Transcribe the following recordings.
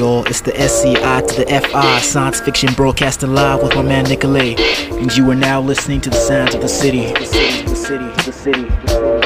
y'all? It's the SCI to the FI, science fiction broadcasting live with my man Nicolay. And you are now listening to the sounds of the city. The city, the city, the city. The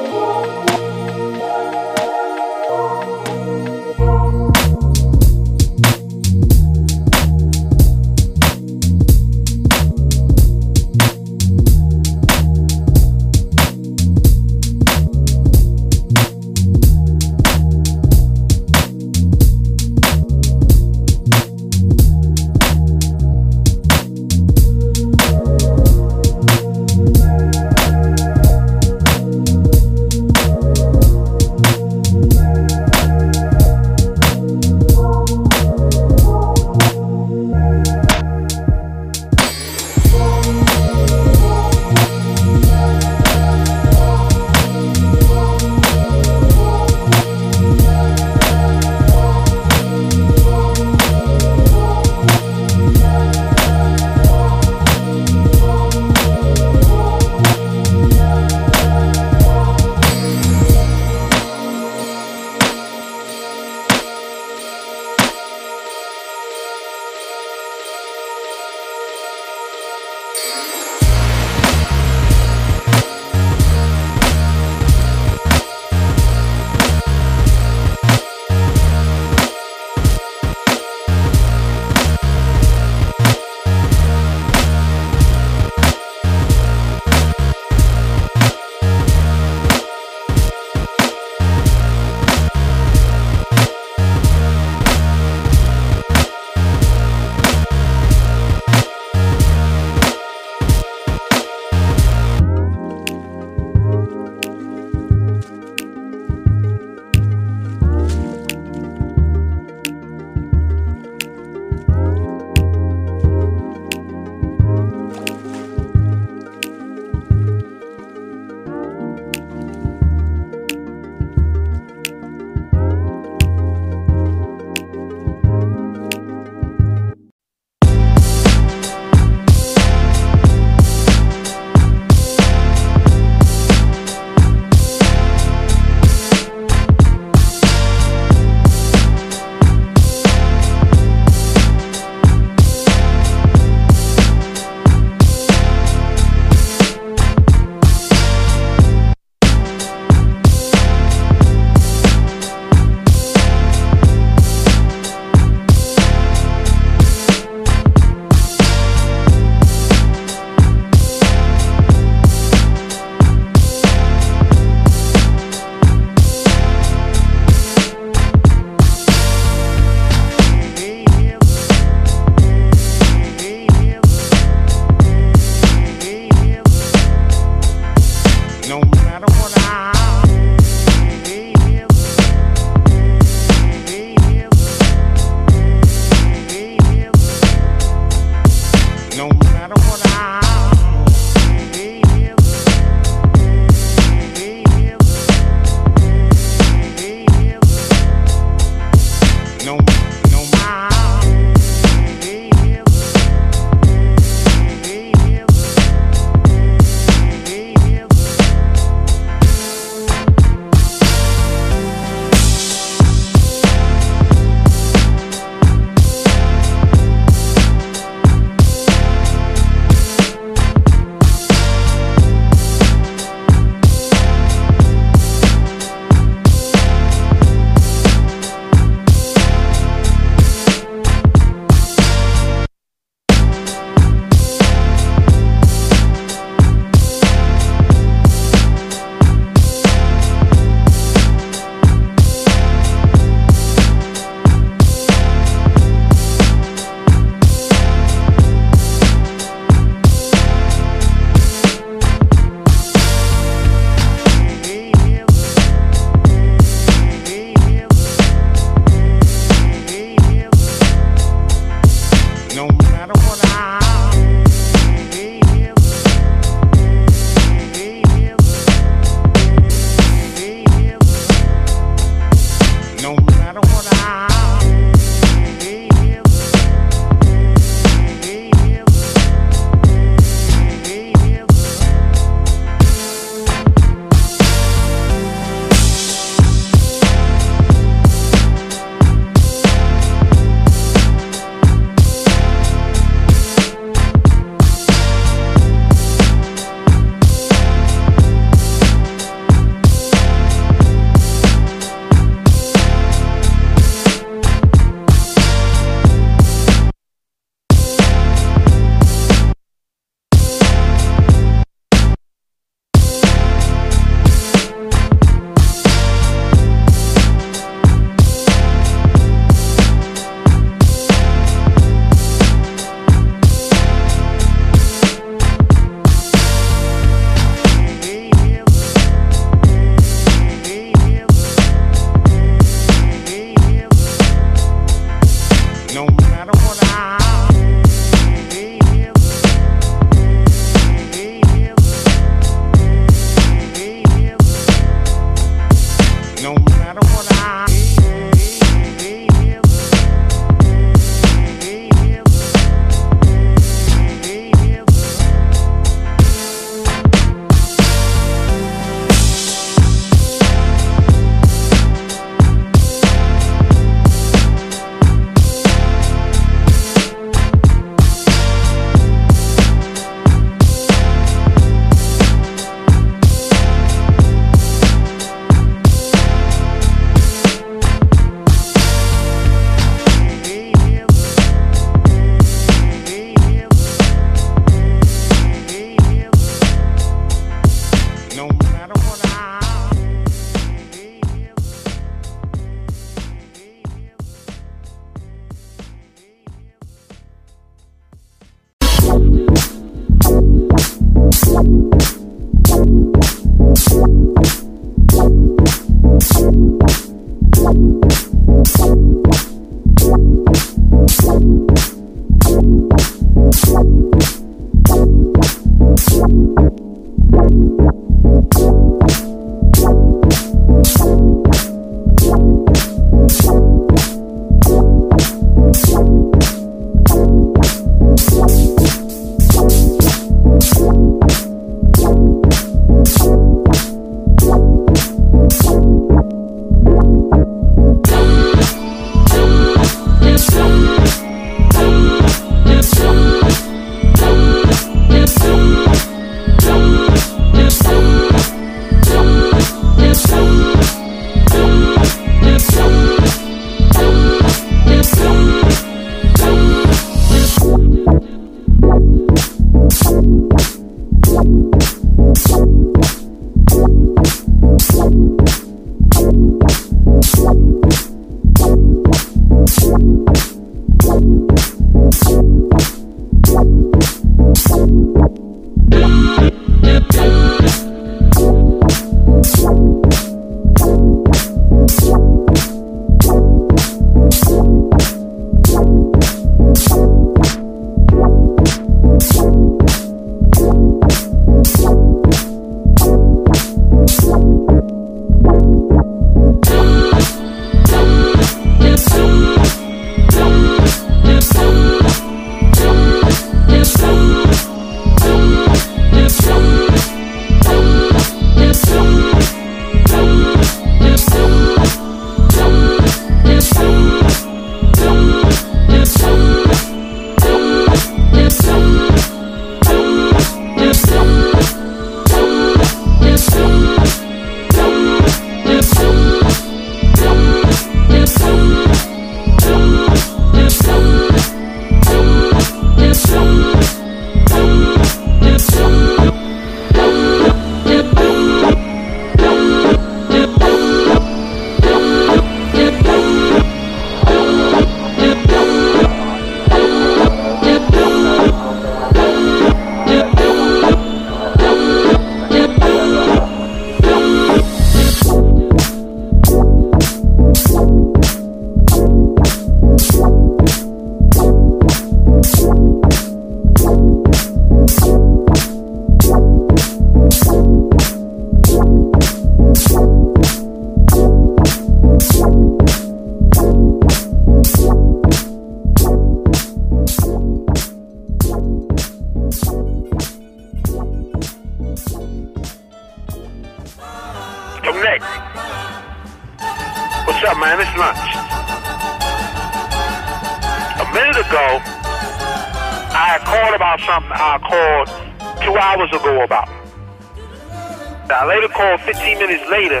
minutes later,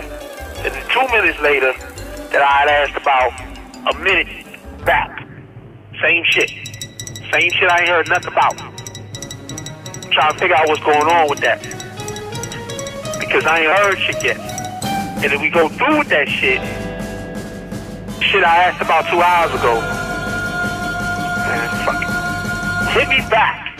two minutes later, that I had asked about a minute back. Same shit. Same shit I ain't heard nothing about. I'm trying to figure out what's going on with that. Because I ain't heard shit yet. And if we go through with that shit, shit I asked about two hours ago, man, fuck it. Hit me back.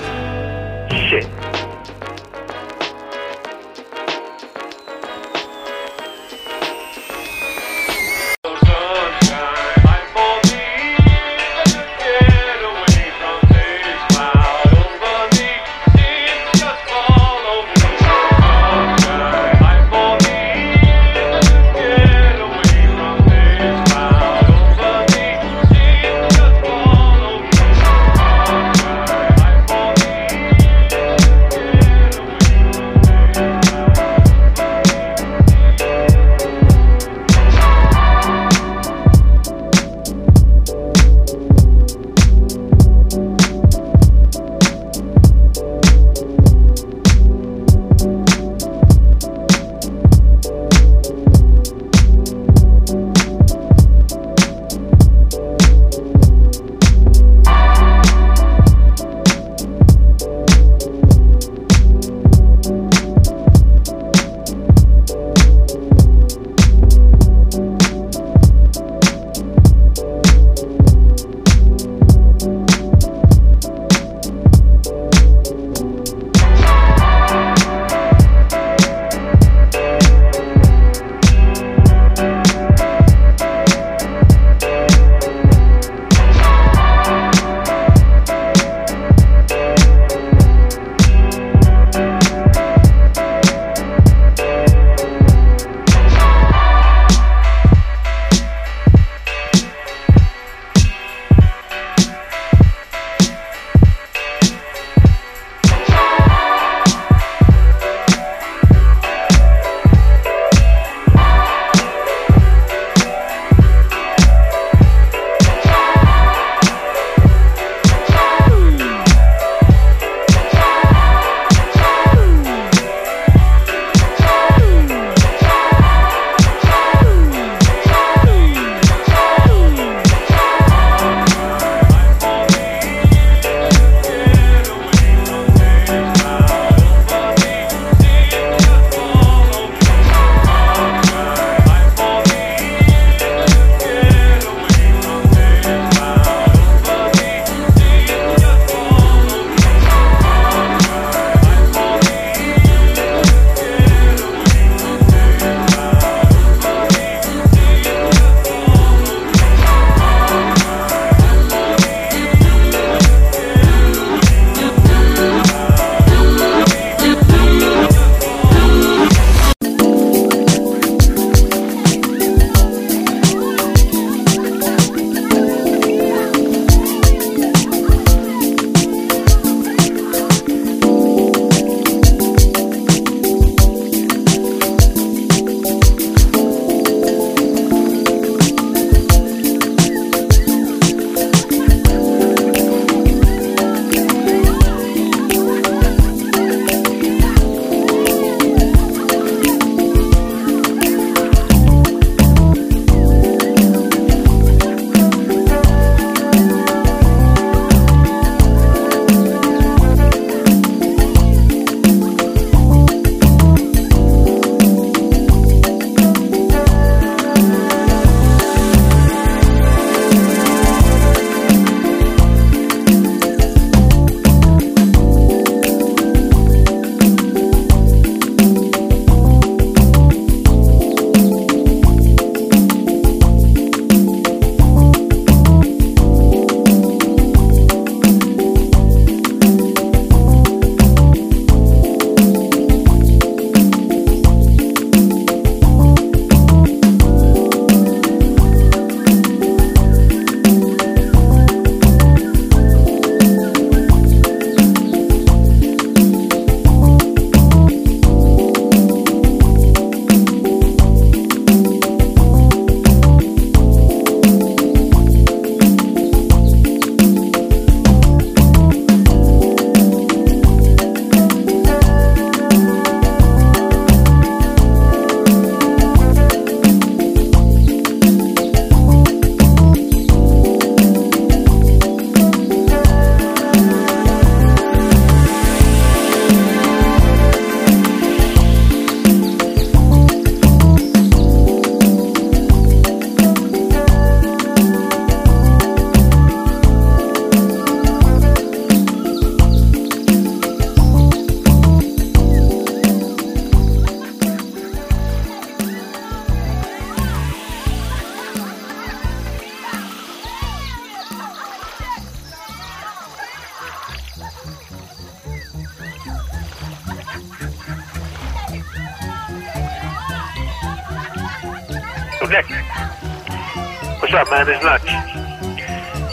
What's up, man? It's lunch.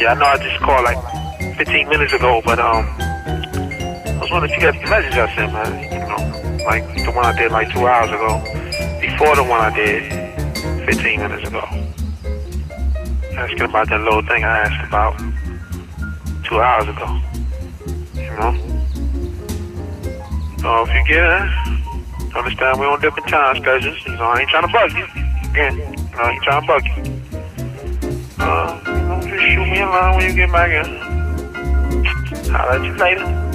Yeah, I know I just called like 15 minutes ago, but um, I was wondering if you got the message I sent, man. You know, like the one I did like two hours ago, before the one I did 15 minutes ago. Asking about that little thing I asked about two hours ago. You know? So if you get it, understand we're on different time schedules. You I ain't trying to bug you. Again, you know, I ain't trying to bug you. Uh, you know, just shoot me a line when you get back in. I'll at you later.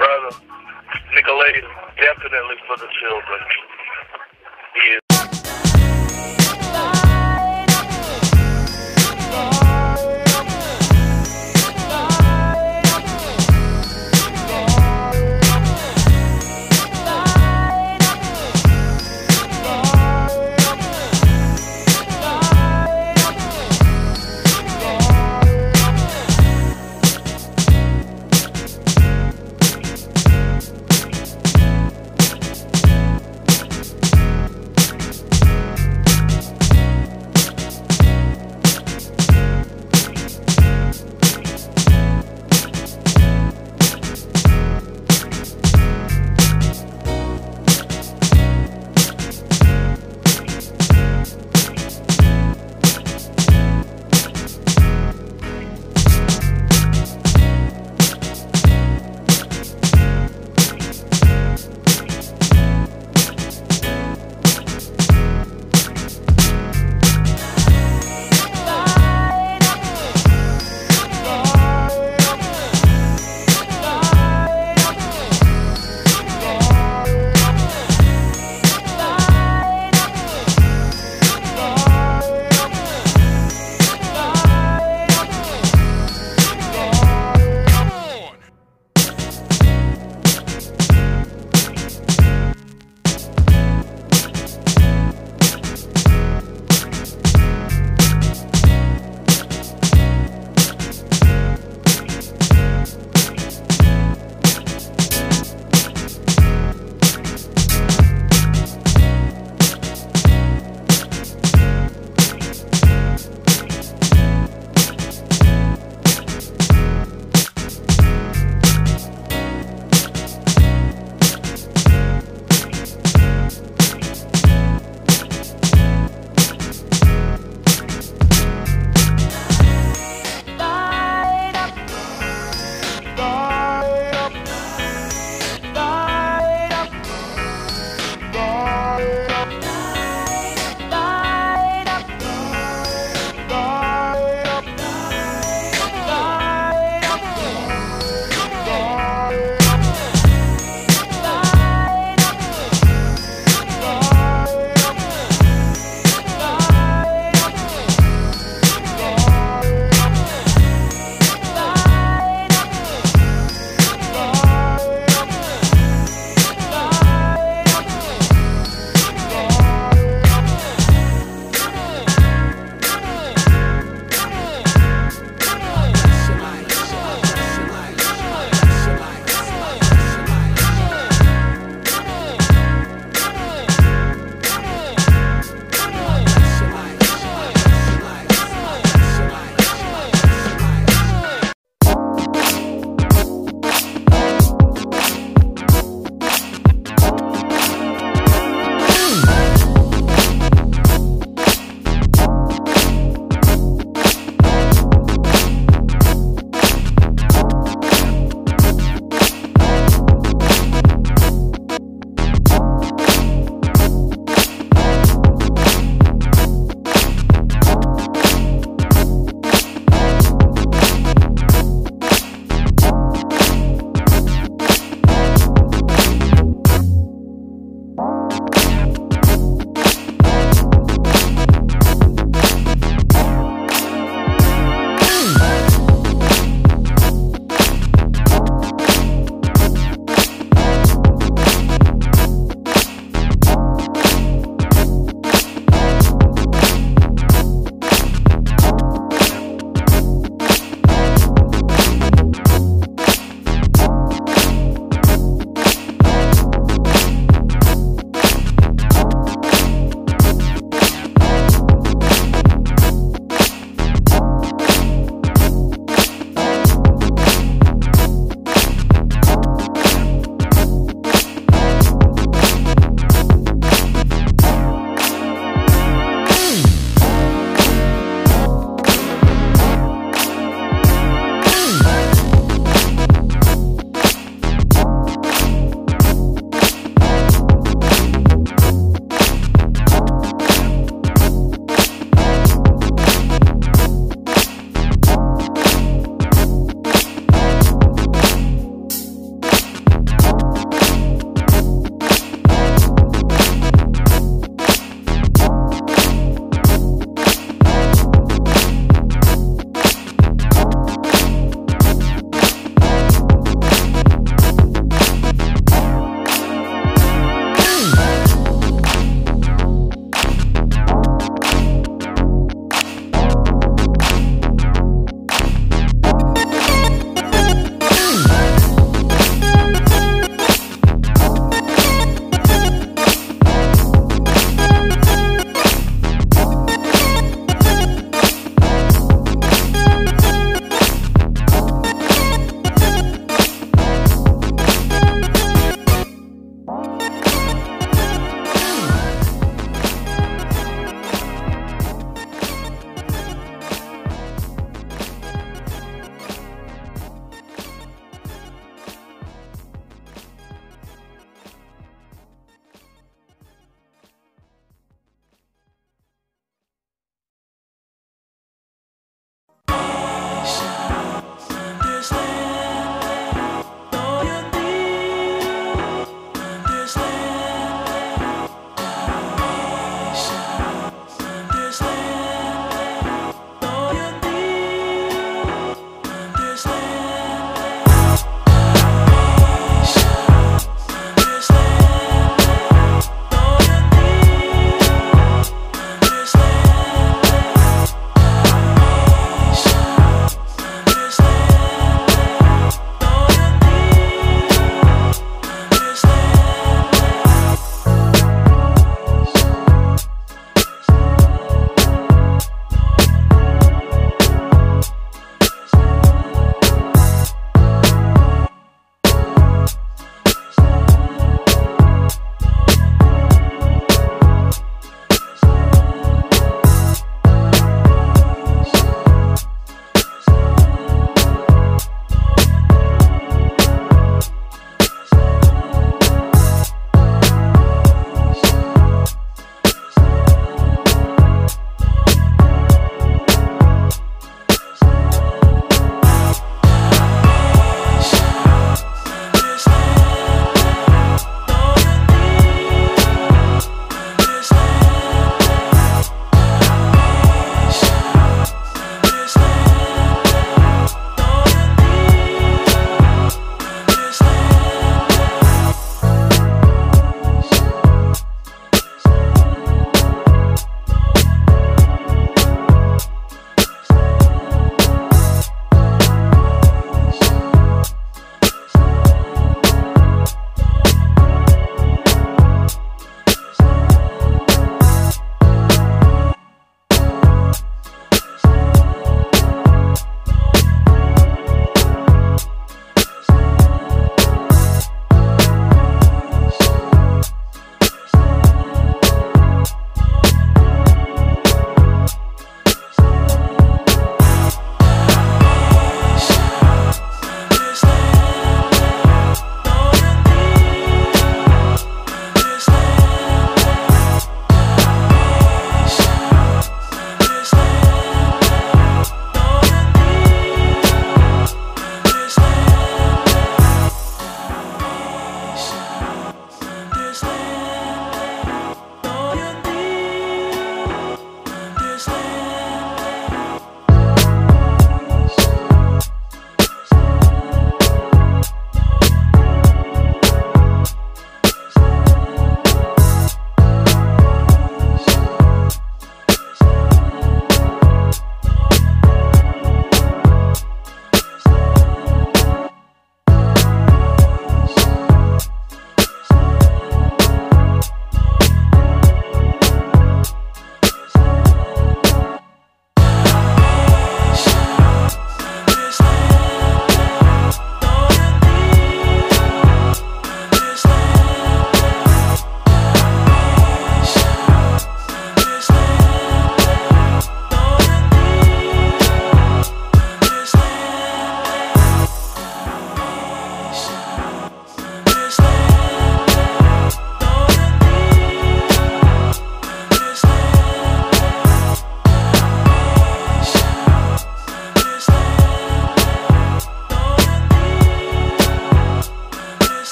Brother, Nicolay, definitely for the children.